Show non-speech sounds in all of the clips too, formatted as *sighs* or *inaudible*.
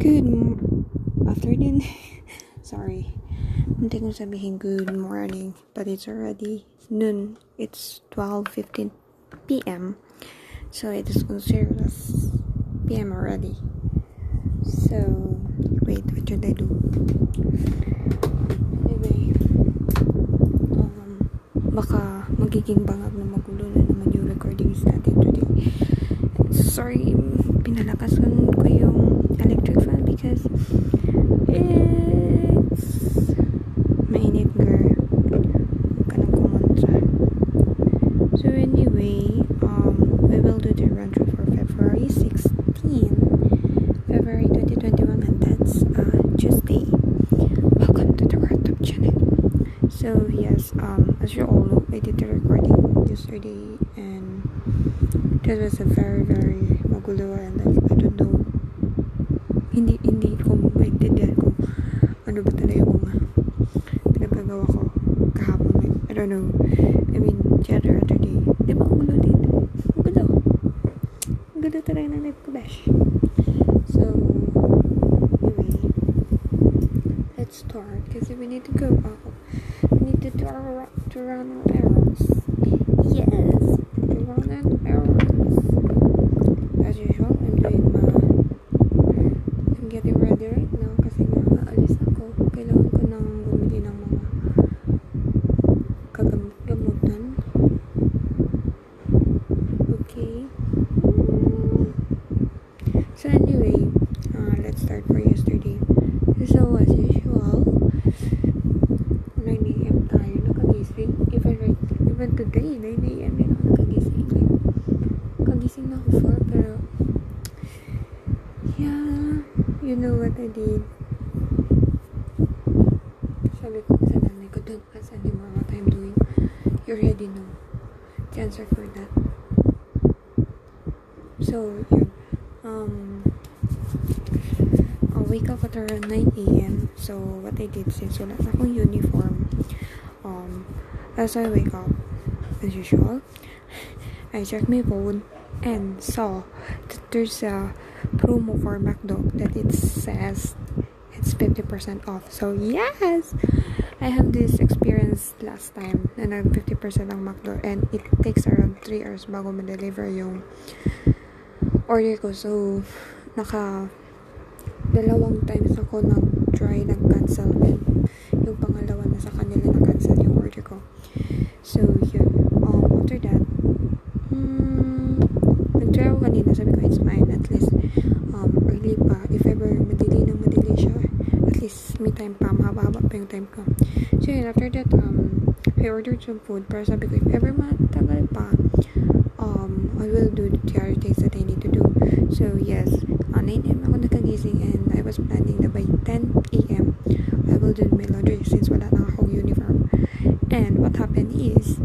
Good afternoon. *laughs* Sorry. Hindi ko sabihin good morning, but it's already noon. It's 12:15 p.m. So it is considered as p.m. already. So wait, what should I do? Anyway, um, baka magiging bangag na magulo na naman yung recordings natin today. Sorry, pinalakasan ko yung electric fan because it's mainit girl. Kumontra. So anyway, um, we will do the run through for February 16, February 2021, and that's uh, Tuesday. Welcome to the Random channel. So yes, um, as you all know, I did the recording yesterday, and that was a very very magulo, and I, I don't know. Hindi hindi ko maintindihan kung ano ba talaga yung mga pinagkagawa ko Like, I mean, the other other day. Di ba ang gulo din? Ang gulo. Oh. Ang gulo talaga ng life ko, besh. So, anyway, let's start kasi we need to go out. We need to, to run our errands. I'll wake up at around 9 a.m. So, what I did since wala na akong uniform, um, as I wake up, as usual, *laughs* I checked my phone and saw that there's a promo for McDo that it says it's 50% off. So, yes! I have this experience last time na nag 50% ang McDo and it takes around 3 hours bago ma-deliver yung order ko. So, naka dalawang times ako nag-try nag-cancel and yung pangalawa na sa kanila na-cancel yung order ko. So, yun. Um, after that, hmm, nag-try ako kanina. Sabi ko, it's fine. At least, um, early pa. If ever madili na madili siya, at least may time pa. Mahaba-haba pa yung time ko. So, yun. After that, um, I ordered some food. Pero sabi ko, if ever matagal pa, um, I will do the other things that I need to do. So, yes, uh, 9 a.m. ako nakagising and I was planning na by 10 a.m. I will do my laundry since wala na akong uniform. And what happened is,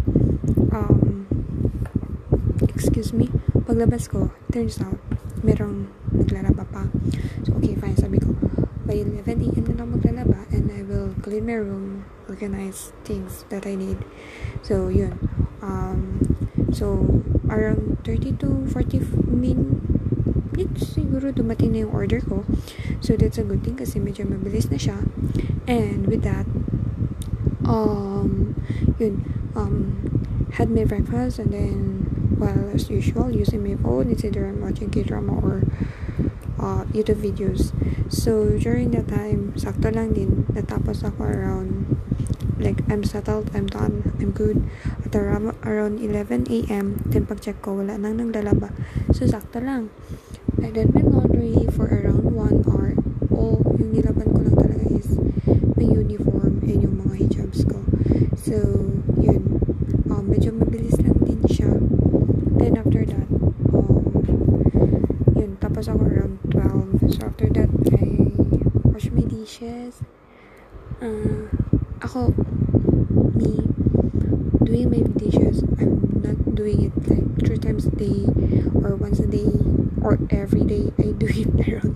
um, excuse me, paglabas ko, turns out, merong naglalaba pa. So, okay, fine. Sabi ko, by 11 a.m. na lang maglalaba and I will clean my room, organize things that I need. So, yun. Um, so, around 30 to 40 minutes siguro dumating na yung order ko. So, that's a good thing kasi medyo mabilis na siya. And with that, um, yun, um, had my breakfast and then, well, as usual, using my phone, it's either I'm watching K-drama or uh, YouTube videos. So, during that time, sakto lang din, natapos ako around, like, I'm settled, I'm done, I'm good. At around, around 11 a.m., then pag-check ko, wala nang naglalaba. So, sakto lang. I did my laundry for around 1 hour. All, yung nilaban ko lang talaga is my uniform and yung mga hijabs ko. So, yun. Um, medyo mabilis lang din siya. Then, after that, um, yun, tapos ako around 12. So, after that, I wash my dishes. Uh, ako, doing my dishes, I'm not doing it like three times a day or once a day or every day. I do *laughs* it around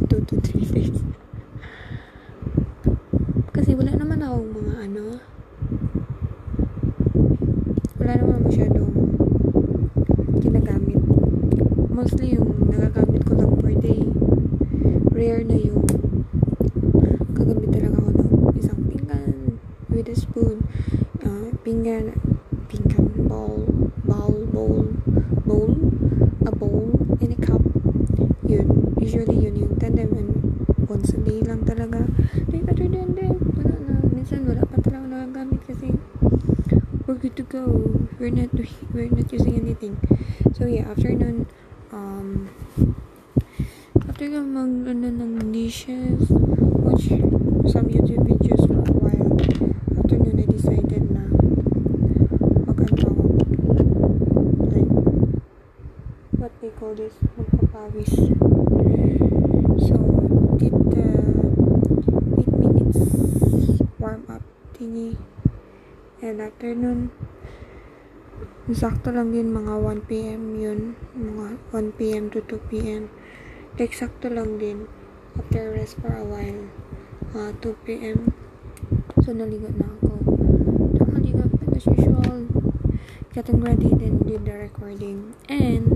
sakto lang din mga 1pm yun. Mga 1pm to 2pm. Like, sakto lang din. After rest for a while. Uh, 2pm. So, naligo na ako. Nakaligo as usual. Getting ready, then did the recording. And,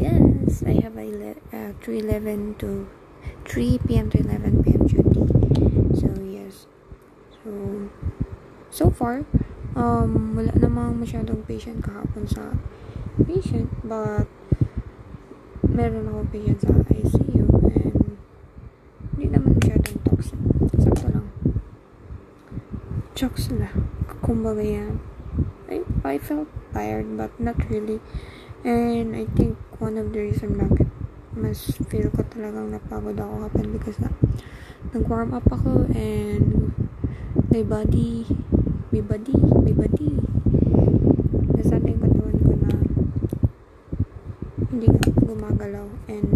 yes, I have a uh, 311 to 3 p.m. to 11 p.m. duty. So, yes. So, so far, um, wala namang masyadong patient kahapon sa patient, but meron ako patient sa ICU and hindi naman masyadong toxic. Sakto lang. Chokes na. Kumbaga yan. I, I felt tired but not really. And I think one of the reason bakit mas feel ko talagang napagod ako kapag because na nag-warm up ako and my body my body nasanay yung katawan ko na hindi gumagalaw and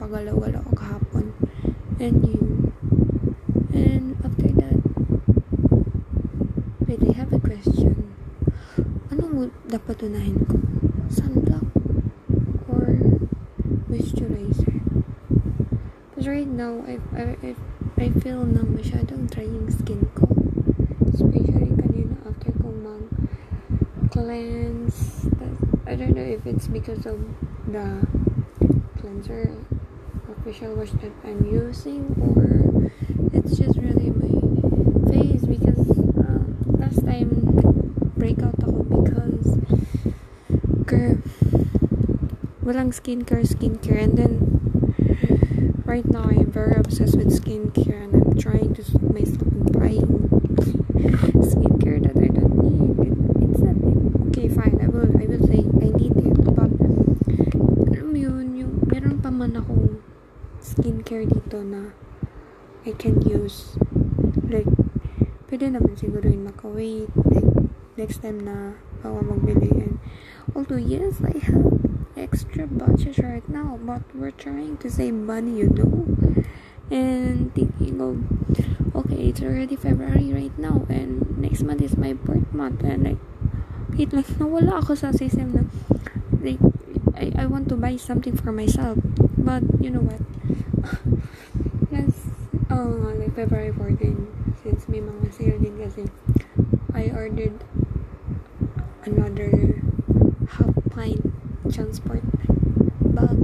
pagalaw-galaw ako kahapon. And yun. And after that wait I have a question. Anong dapat unahin ko? Sunblock or moisturizer? Because right now I, I, I, I feel na masyadong drying skin ko especially kanina after kong mag cleanse I don't know if it's because of the cleanser or facial wash that I'm using or it's just really my face because uh, last time breakout ako because girl walang skincare skincare. And then right now I'm very obsessed with skincare and I'm trying to stop myself from buying skincare that I don't need. It, it's not okay, fine. I will I will say I need it, but alam mo yun, yung meron pa man akong na I can use. Like, pwede naman siguro yung makawait. Like, next time na ako magbili yan. Although, yes, I have extra budget right now, but we're trying to save money, you know? And thinking of, okay, it's already February right now, and next month is my birth month, and like, wait, like, nawala ako sa system na, like, I, I want to buy something for myself, but, you know what? *laughs* Uh, like, February 14, since may mga sale din kasi, I ordered another half pint transport bag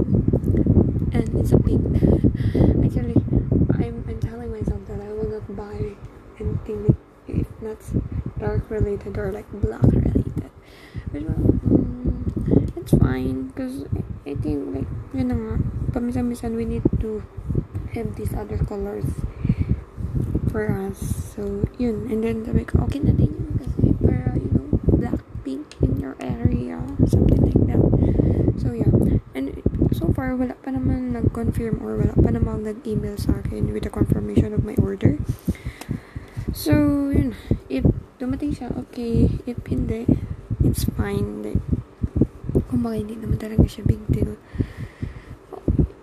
and it's a pink. *laughs* Actually I'm, I'm telling myself that I will not buy anything like if not dark related or like black related. But well um, it's fine because I, I think like yun na nga paminsan-minsan we need to have these other colors for us. So yun. And then sabi ko okay na din yun kasi para you know black pink in your area something like that. So yeah. And so far wala pa naman nag-confirm or wala pa naman nag-email sa akin with the confirmation of my order. So yun. If dumating siya okay. If hindi it's fine. Like kumbaga hindi naman talaga siya big deal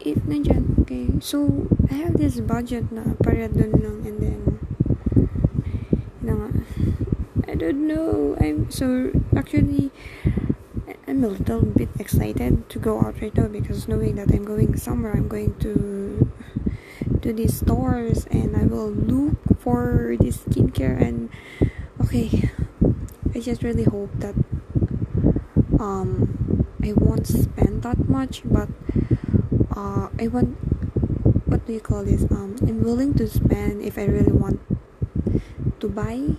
if nandyan okay so I have this budget na para dun lang and then na nga I don't know I'm so actually I'm a little bit excited to go out right now because knowing that I'm going somewhere, I'm going to to these stores and I will look for this skincare and okay, I just really hope that um I won't spend that much, but uh I want what do you call this? Um i'm willing to spend if i really want to buy.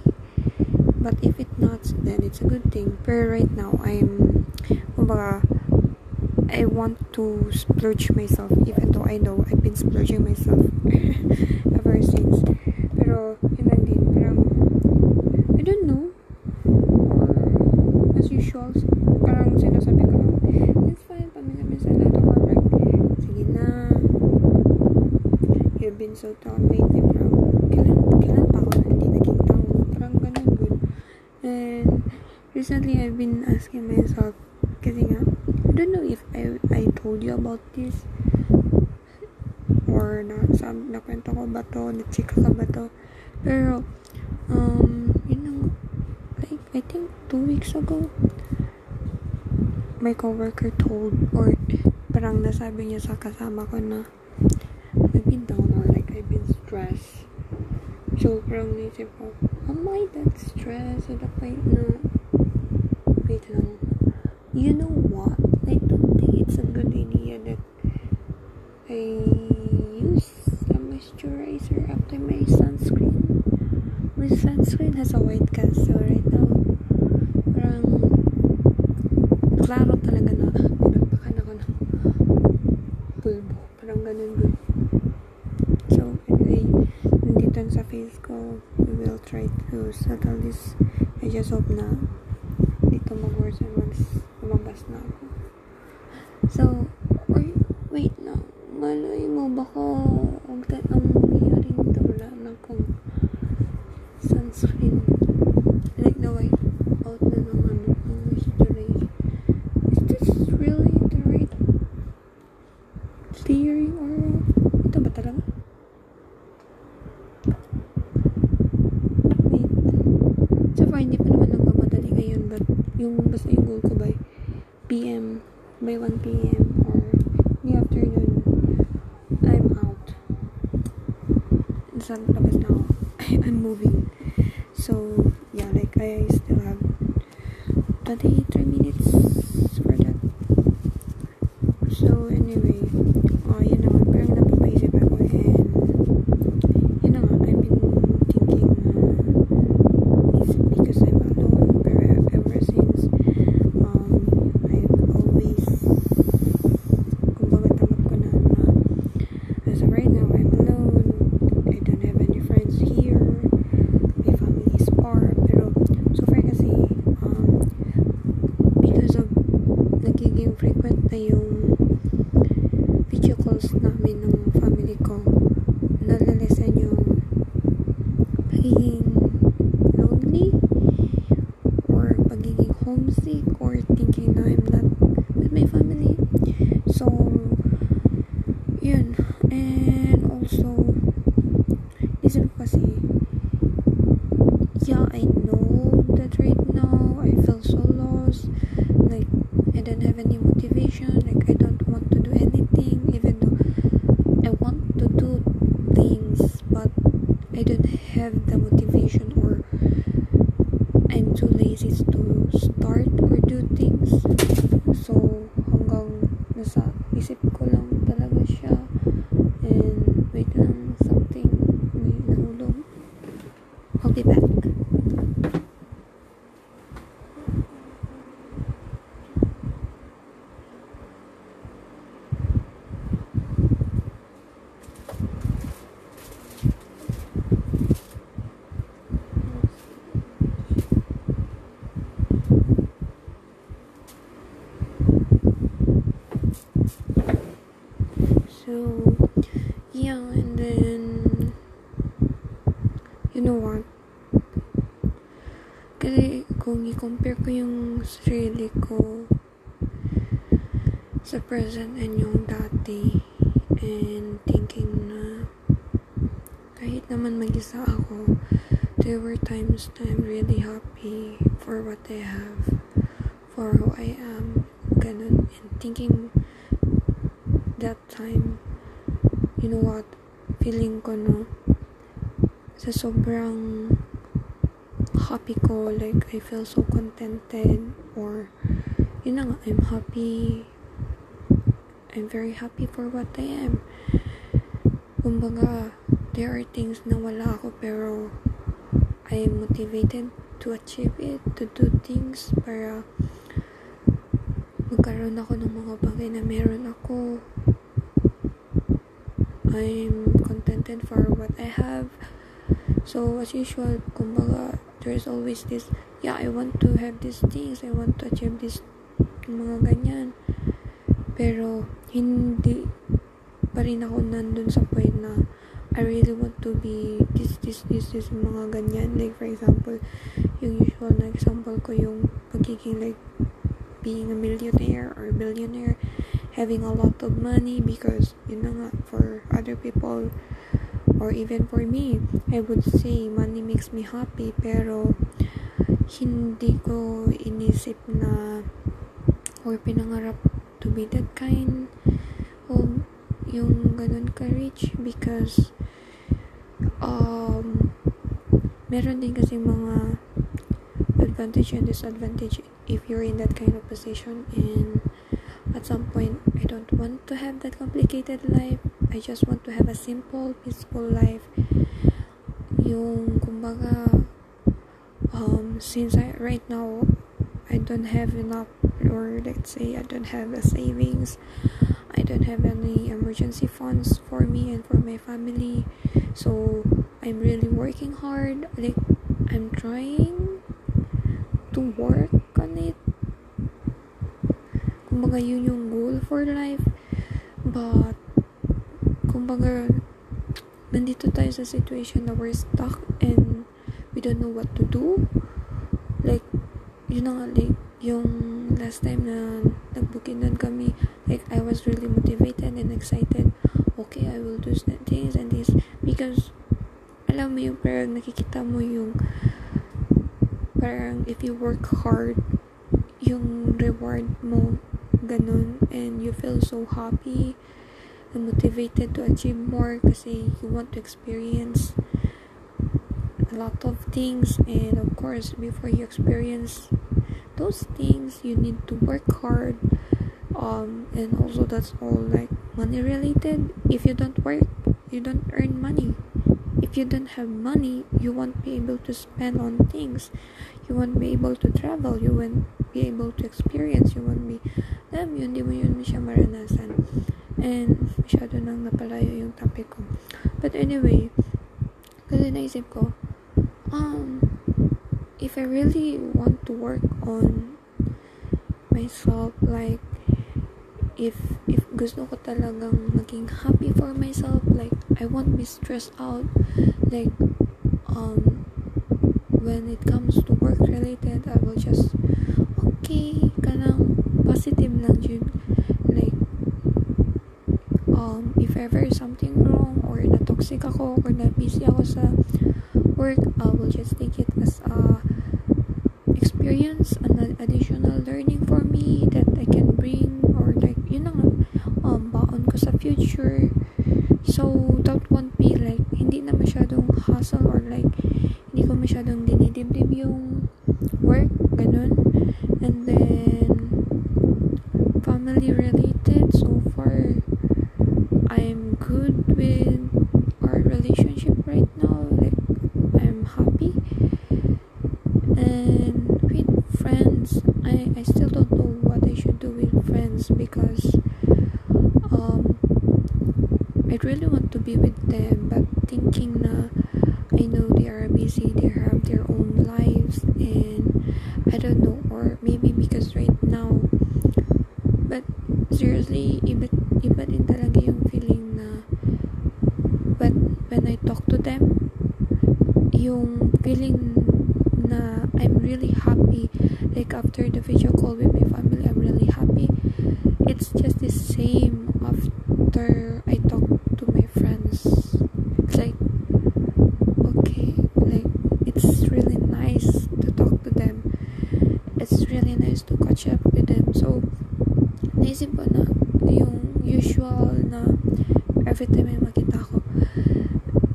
But if it's not then it's a good thing. But right now i'm kumbaga, i want to splurge myself. Even though i know i've been splurging myself *laughs* ever since. Pero i don't know as usual parang sinasabi ko lang it's fine paminsan-minsan lang ako like sige na you've been so tough lately bro kailan, kailan pa ako hindi naging tao parang ganun good and recently I've been asking myself kasi nga I don't know if I, I told you about this or na, sab, nakwento ko ba to na-chika ka ba to? Pero um yun ang like I think two weeks ago my coworker told or parang nasabi niya sa kasama ko na I've been down or like I've been stressed. So parang naisip ko, am I that stressed? To the point na wait lang. You know what? I don't think it's a good idea that I use a moisturizer after my sunscreen. My sunscreen has a white cast so right now. Parang klaro talaga na pinagpakan ako ng pulbo. Parang ganun good. So, anyway, nandito sa face ko, we will try to settle this. I just hope na dito mag-worsen once lumabas na ako. So, or, wait lang. Malay mo, baka ang, ang nangyayari nito, wala na akong sunscreen. Like, the white out na ng ano, ng moisturizer. Is this really the right theory or ito ba talaga? Wait. So far, hindi pa naman nagmamadali ngayon but yung basta yung goal ko by PM, by 1 PM or in the afternoon, I'm out. Sa labas na ako. *laughs* I'm moving. So, yeah, like I still have 23 minutes yeah I know that right now I feel so lost. Like I don't have any motivation i-compare ko yung sarili ko sa present and yung dati, and thinking na kahit naman mag-isa ako, there were times that I'm really happy for what I have, for who I am, ganun, and thinking that time, you know what, feeling ko no, sa sobrang happy ko, like, I feel so contented, or, yun na nga, I'm happy, I'm very happy for what I am. kumbaga, there are things na wala ako pero I am motivated to achieve it, to do things para magkaroon ako ng mga bagay na meron ako. I'm contented for what I have. So, as usual, kumbaga, there's always this, yeah, I want to have these things, I want to achieve this, mga ganyan. Pero, hindi pa rin ako nandun sa point na I really want to be this, this, this, this, mga ganyan. Like, for example, yung usual na example ko yung pagiging like being a millionaire or billionaire, having a lot of money because, yun na nga, for other people, or even for me, I would say money makes me happy, pero hindi ko inisip na or pinangarap to be that kind of yung ganun ka-rich because um meron din kasi mga advantage and disadvantage if you're in that kind of position and at some point I don't want to have that complicated life. I just want to have a simple peaceful life yung kumbaga um since I right now I don't have enough or let's say I don't have a savings I don't have any emergency funds for me and for my family so I'm really working hard like I'm trying to work on it. Kumbaga yun yung goal for life but kumbaga nandito tayo sa situation na we're stuck and we don't know what to do. Like na nga like yung last time na nagbukinan kami like I was really motivated and excited. Okay I will do things and this. Because alam mo yung parang nakikita mo yung parang if you work hard yung reward mo ganun. And you feel so happy and motivated to achieve more kasi you want to experience a lot of things and of course before you experience those things you need to work hard um and also that's all like money related. If you don't work you don't earn money. If you don't have money you won't be able to spend on things. You won't be able to travel. You won't be able to experience. You won't be alam yun, di mo yun siya maranasan and masyado nang napalayo yung topic ko. But anyway kasi naisip ko um if I really want to work on myself like if if gusto ko talagang maging happy for myself like I won't be stressed out like um when it comes to work related I will just okay kanang positive lang yun um if ever something wrong or na toxic ako or na busy ako sa work I will just take it as a experience an additional learning for me that I can bring or like yun na nga um baon ko sa future. So that won't be like hindi na masyadong hassle or like hindi ko masyadong dinidibdib yung I, I still don't know what I should do with friends because um I really want to be with them but thinking na I know they are busy they have their own lives and I don't know or maybe because right now but seriously iba, iba din talaga yung feeling na but when I talk to them yung feeling na really happy like after the video call with my family I'm really happy. It's just the same after I talk to my friends it's like okay like it's really nice to talk to them it's really nice to catch up with them so naisip ko na yung usual na every time may makita ko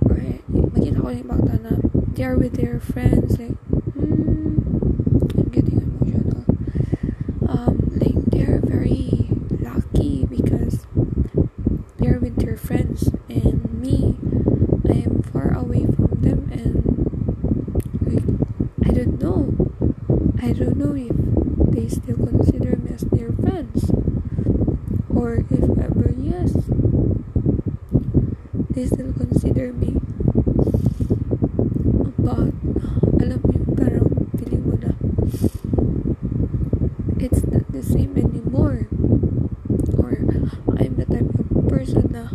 or makita ko yung bata na they are with their friends like hmm, I'm getting emotional um like they're very lucky because they're with their friends and me don't know if they still consider me as their friends. Or if ever yes, they still consider me. But, alam mo yun, parang feeling mo na it's not the same anymore. Or, I'm the type of person na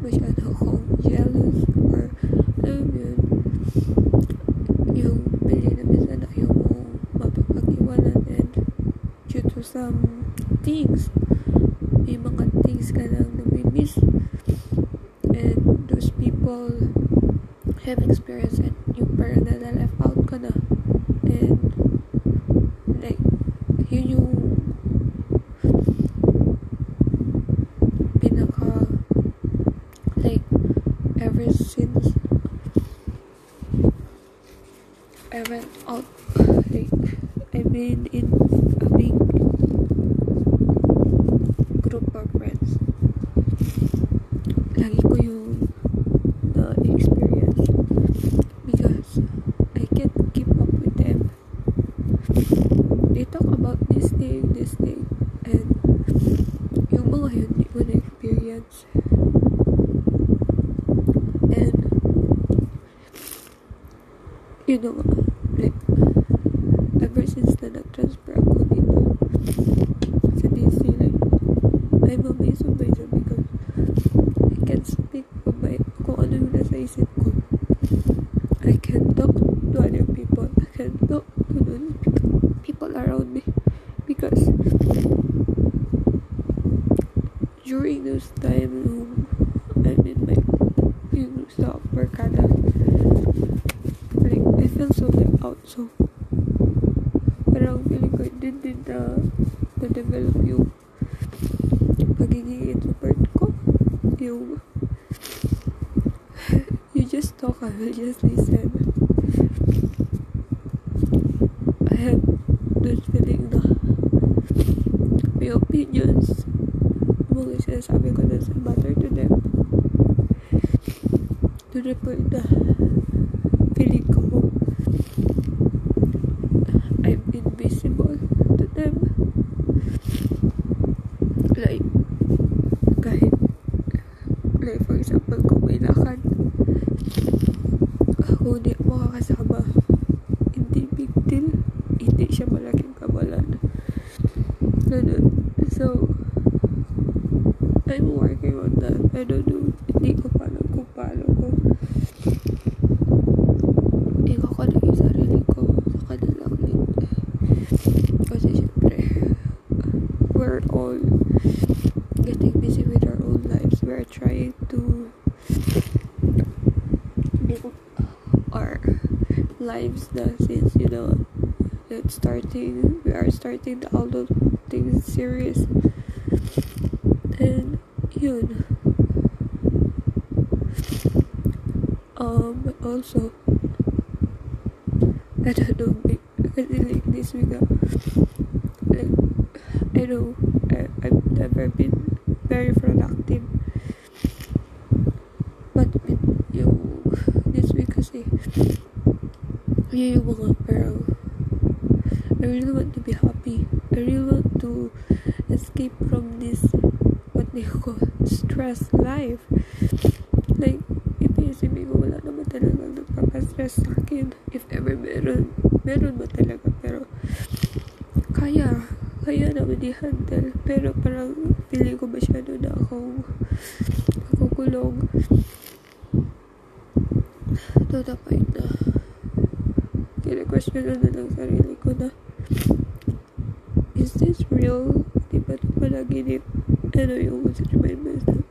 masyado akong jealous or alam mo yun, yung pili na minsan na ayaw mo mapapag-iwanan and due to some things, may mga things ka lang namimiss and those people have experienced it yung parang na-left out ka na and like yun yung pinaka like ever since I went out like I've been in a big group of friends. Lagi ko yung na-experience because I can't keep up with them. They talk about this thing, this thing and yung mga yun ko na-experience and you know like ever since na nag-transfer ako dito sa DC like I'm amazed of myself because I can speak of my kung ano yung nasa isip ko I can talk to other people I can talk to the people around me because during those time nung I'm in my yung sa Mercada like I feel so left out so parang feeling ko din din na na-develop yung pagiging introvert ko yung you just talk I will just listen I have this feeling na may opinions mga sinasabi ko na sa matter to them to the point na feeling ko I'm invisible to them like kahit like for example kung may lakad kung hindi ako makakasama hindi big deal hindi siya malaking kamalan ganun so I'm working on that I don't know hindi ko pa alam kung paano ko ikakalagay yung sarili ko sa kanila ulit kasi syempre we're all getting busy with our own lives we're trying to build our lives na since you know it's starting we are starting all the things serious. And yun. Um also I don't know kasi like this week ah, like I know I, I've never been very productive yung mga parang I really want to be happy. I really want to escape from this what they call stress life. Like ipiisipin ko wala naman talagang nagpapastress sa akin. If ever meron meron ba talaga pero kaya kaya naman i-handle pero parang feeling ko masyado na akong nakukulong to the point na kina-question na lang sarili ko na is this real? Di ba ito panaginip? Ano yung sa remind myself?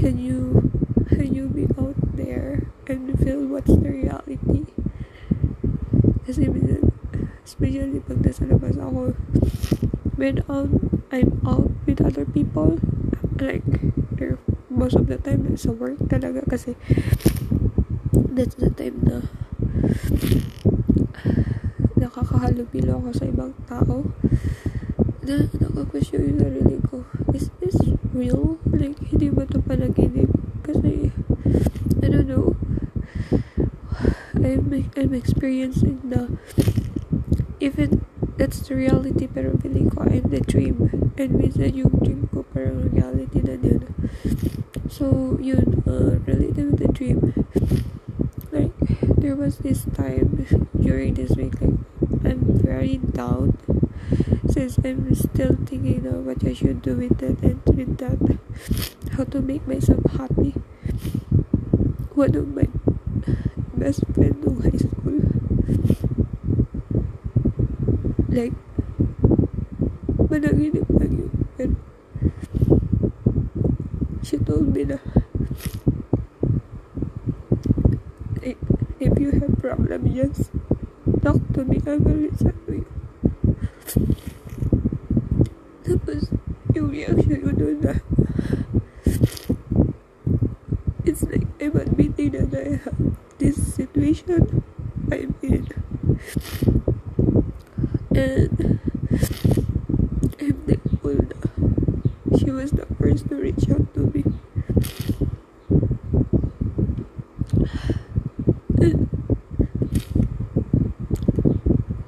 Can you can you be out there and feel what's the reality? Kasi minsan, especially pag nasa labas ako, when um, I'm out with other people, like, most of the time sa work talaga kasi that's the time na nakakahalubilo ako sa ibang tao na nakaka-question yung sarili ko. Is this real? like hindi ba ito panaginip? Kasi I don't know. I'm, I'm experiencing the even that's the reality pero feeling ko I'm the dream. And minsan yung dream ko parang reality na din. So yun uh, related with the dream there was this time during this week like I'm very down since I'm still thinking of what I should do with that and with that. How to make myself happy. One of my best friend nung high school. Like managinip lang yun she told me na if, if you have problem talk to me I will listen to you tapos yung reaction ko doon na it's like I'm admitting that I have this situation. I'm in and I'm thankful that she was the first to reach out to me. And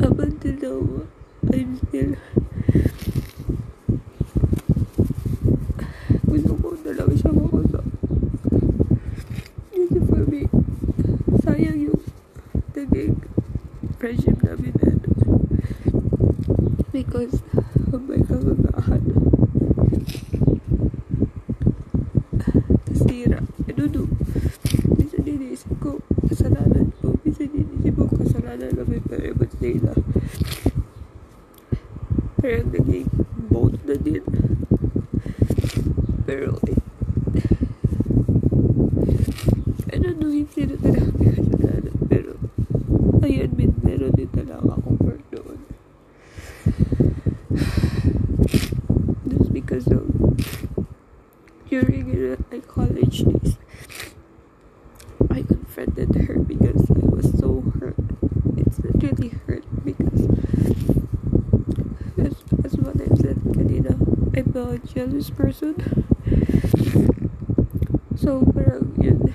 up until now, I'm still gusto ko talaga siya makausap. Kasi for me, sayang yung naging friendship namin na ano. Because of my kagagahan. Nasira. I don't know. Minsan iniisip ko, kasalanan ko. Minsan iniisip ko, kasalanan namin. Pero I would say na parang naging both na din. Pero eh, I don't know if sino talaga may kasalanan. Pero I admit, meron din talaga akong part doon. Just because of during uh, my college days, I confronted her because I was so hurt. It's not really hurt because as, as what I said kanina, I'm a jealous person. So parang yun,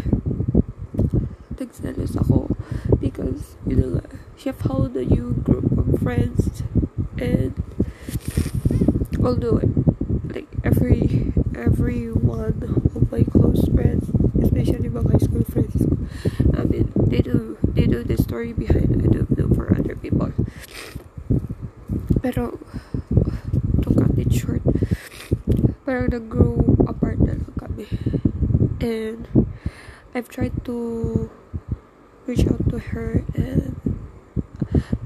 nagselos ako because you know, she found a new group of friends and although like every every one of my close friends especially my high school friends I mean they do they do the story behind parang nag-grow apart na lang kami and I've tried to reach out to her and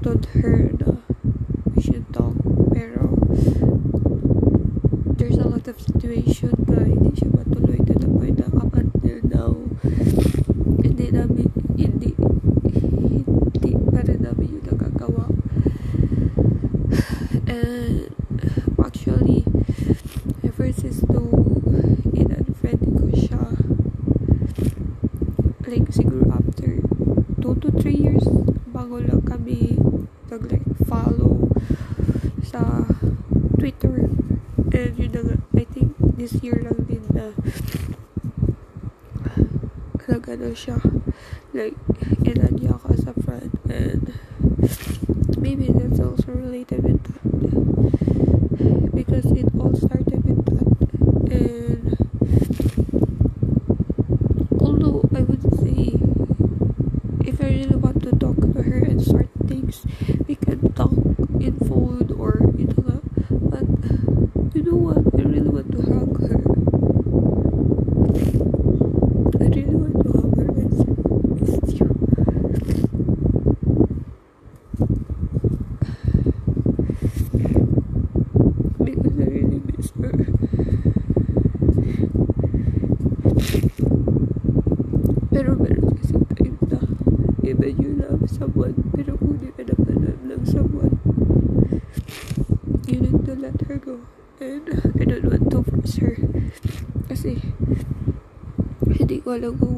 told her na we should talk pero there's a lot of situation na hindi siya matuloy siya like ilan niya ako as a friend and maybe that's also related with gue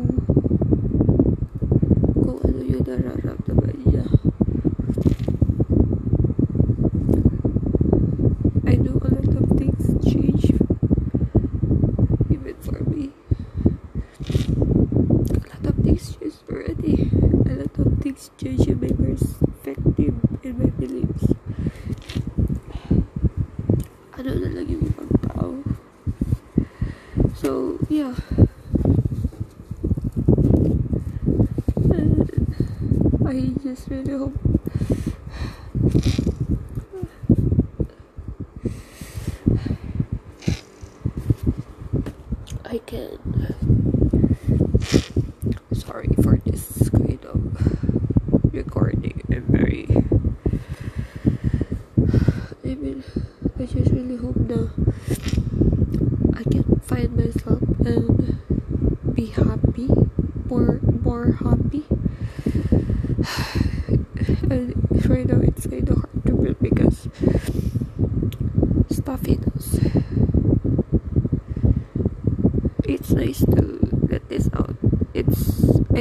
next video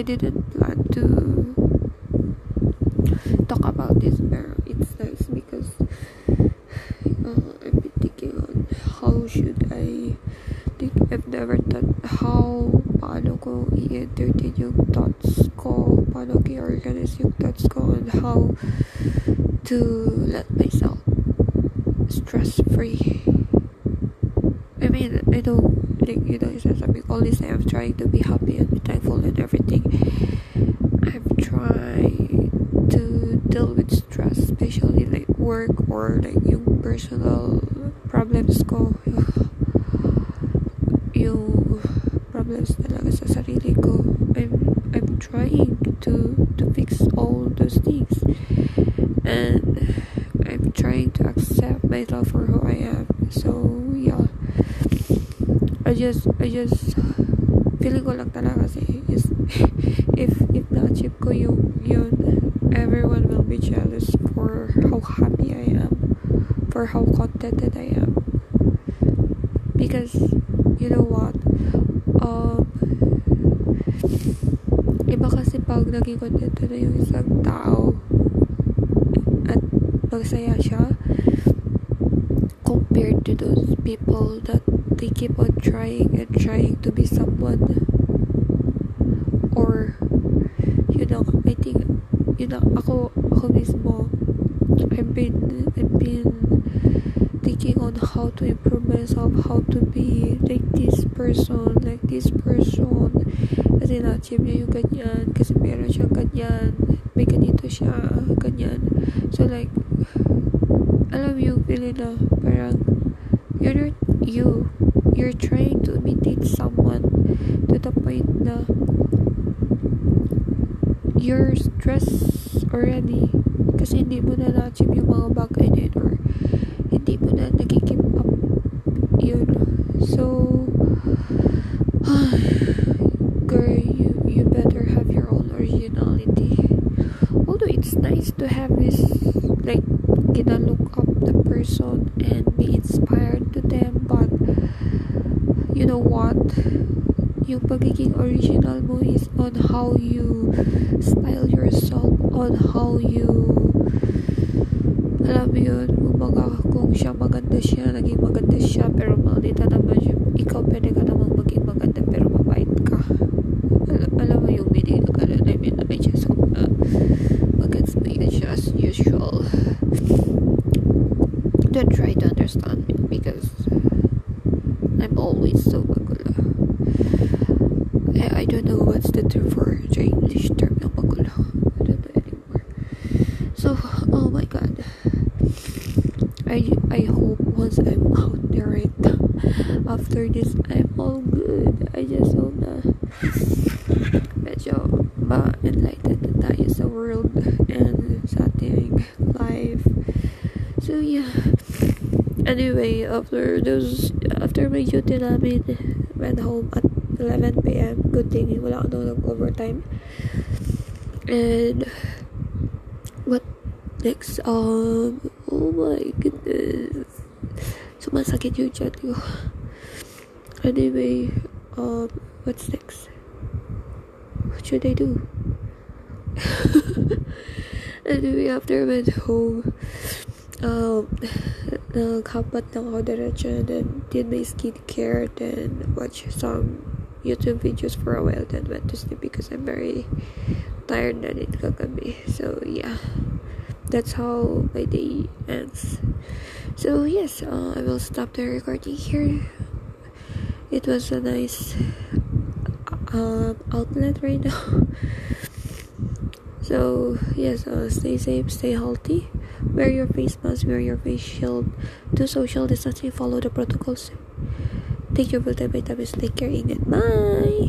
I didn't plan to talk about this but it's nice because uh, I've been thinking on how should I think. I've never thought how paano ko i-entertain yung thoughts ko paano ko i-organize yung thoughts ko on how to let myself stress free I mean I don't you know something all this I'm trying to be happy and be thankful and everything. I'm trying to deal with stress especially like work or like yung personal problems ko *sighs* yung just I just feeling ko lang talaga kasi is *laughs* if if na-achieve ko yung yun everyone will be jealous for how happy I am for how contented I am. Because you know what? Um iba kasi pag naging contented na yung isang tao at magsaya siya compared to those people that they keep on trying and trying to be someone. Or you know I think you know ako ako mismo I've been I've been thinking on how to improve myself how to be like this person like this person. Kasi na-achieve niya yung ganyan kasi meron siyang ganyan may ganito siya ganyan. So like alam yung feeling na parang you're you you're trying to imitate someone to the point that you're stressed already kasi hindi mo na na-achieve yung mga bagay na or hindi mo na nagigip up yun. So *sighs* girl you, you better have your own originality. Although it's nice to have this like gonna look up the person and be inspired to them but you know what? Yung pagiging original mo is on how you style yourself on how you alam yun kumbaga kung siya maganda siya naging maganda siya pero maldita naman siya ikaw pwede ka namang this I'm all good. I just hope na medyo ma-enlighten na tayo sa world and sa ating life. So yeah. Anyway after those after my duty namin went home at 11 p.m. good thing wala ako nung overtime. And what next? Um oh my goodness. Sumasakit yung chat ko anyway um what's next? What should I do? *laughs* Anyway after I went home um naghapat lang ako diretso then did my skincare then watch some YouTube videos for a while then went to sleep because I'm very tired na rin kagabi so yeah. That's how my day ends. So yes uh, I will stop the recording here it was a nice uh, outlet right now. *laughs* so yes, uh, stay safe, stay healthy. Wear your face mask, wear your face shield. Do social distancing, follow the protocols. Thank you for the vitamins. Take care, Ingat. Bye.